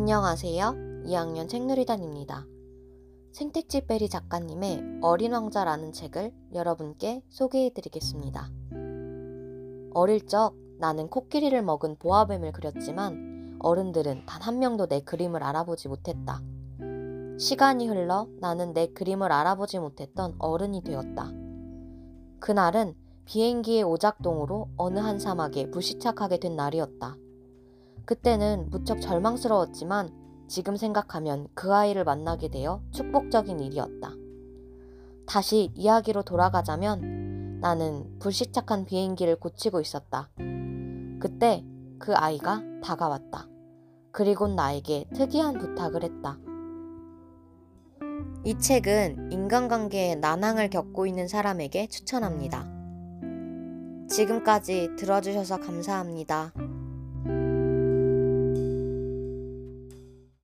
안녕하세요. 2학년 책누리단입니다. 생택지 베리 작가님의 어린 왕자라는 책을 여러분께 소개해 드리겠습니다. 어릴 적 나는 코끼리를 먹은 보아뱀을 그렸지만 어른들은 단 한 명도 내 그림을 알아보지 못했다. 시간이 흘러 나는 내 그림을 알아보지 못했던 어른이 되었다. 그날은 비행기의 오작동으로 어느 한 사막에 불시착하게 된 날이었다. 그때는 무척 절망스러웠지만 지금 생각하면 그 아이를 만나게 되어 축복적인 일이었다. 다시 이야기로 돌아가자면 나는 불시착한 비행기를 고치고 있었다. 그때 그 아이가 다가왔다. 그리곤 나에게 특이한 부탁을 했다. 이 책은 인간관계에 난항을 겪고 있는 사람에게 추천합니다. 지금까지 들어주셔서 감사합니다.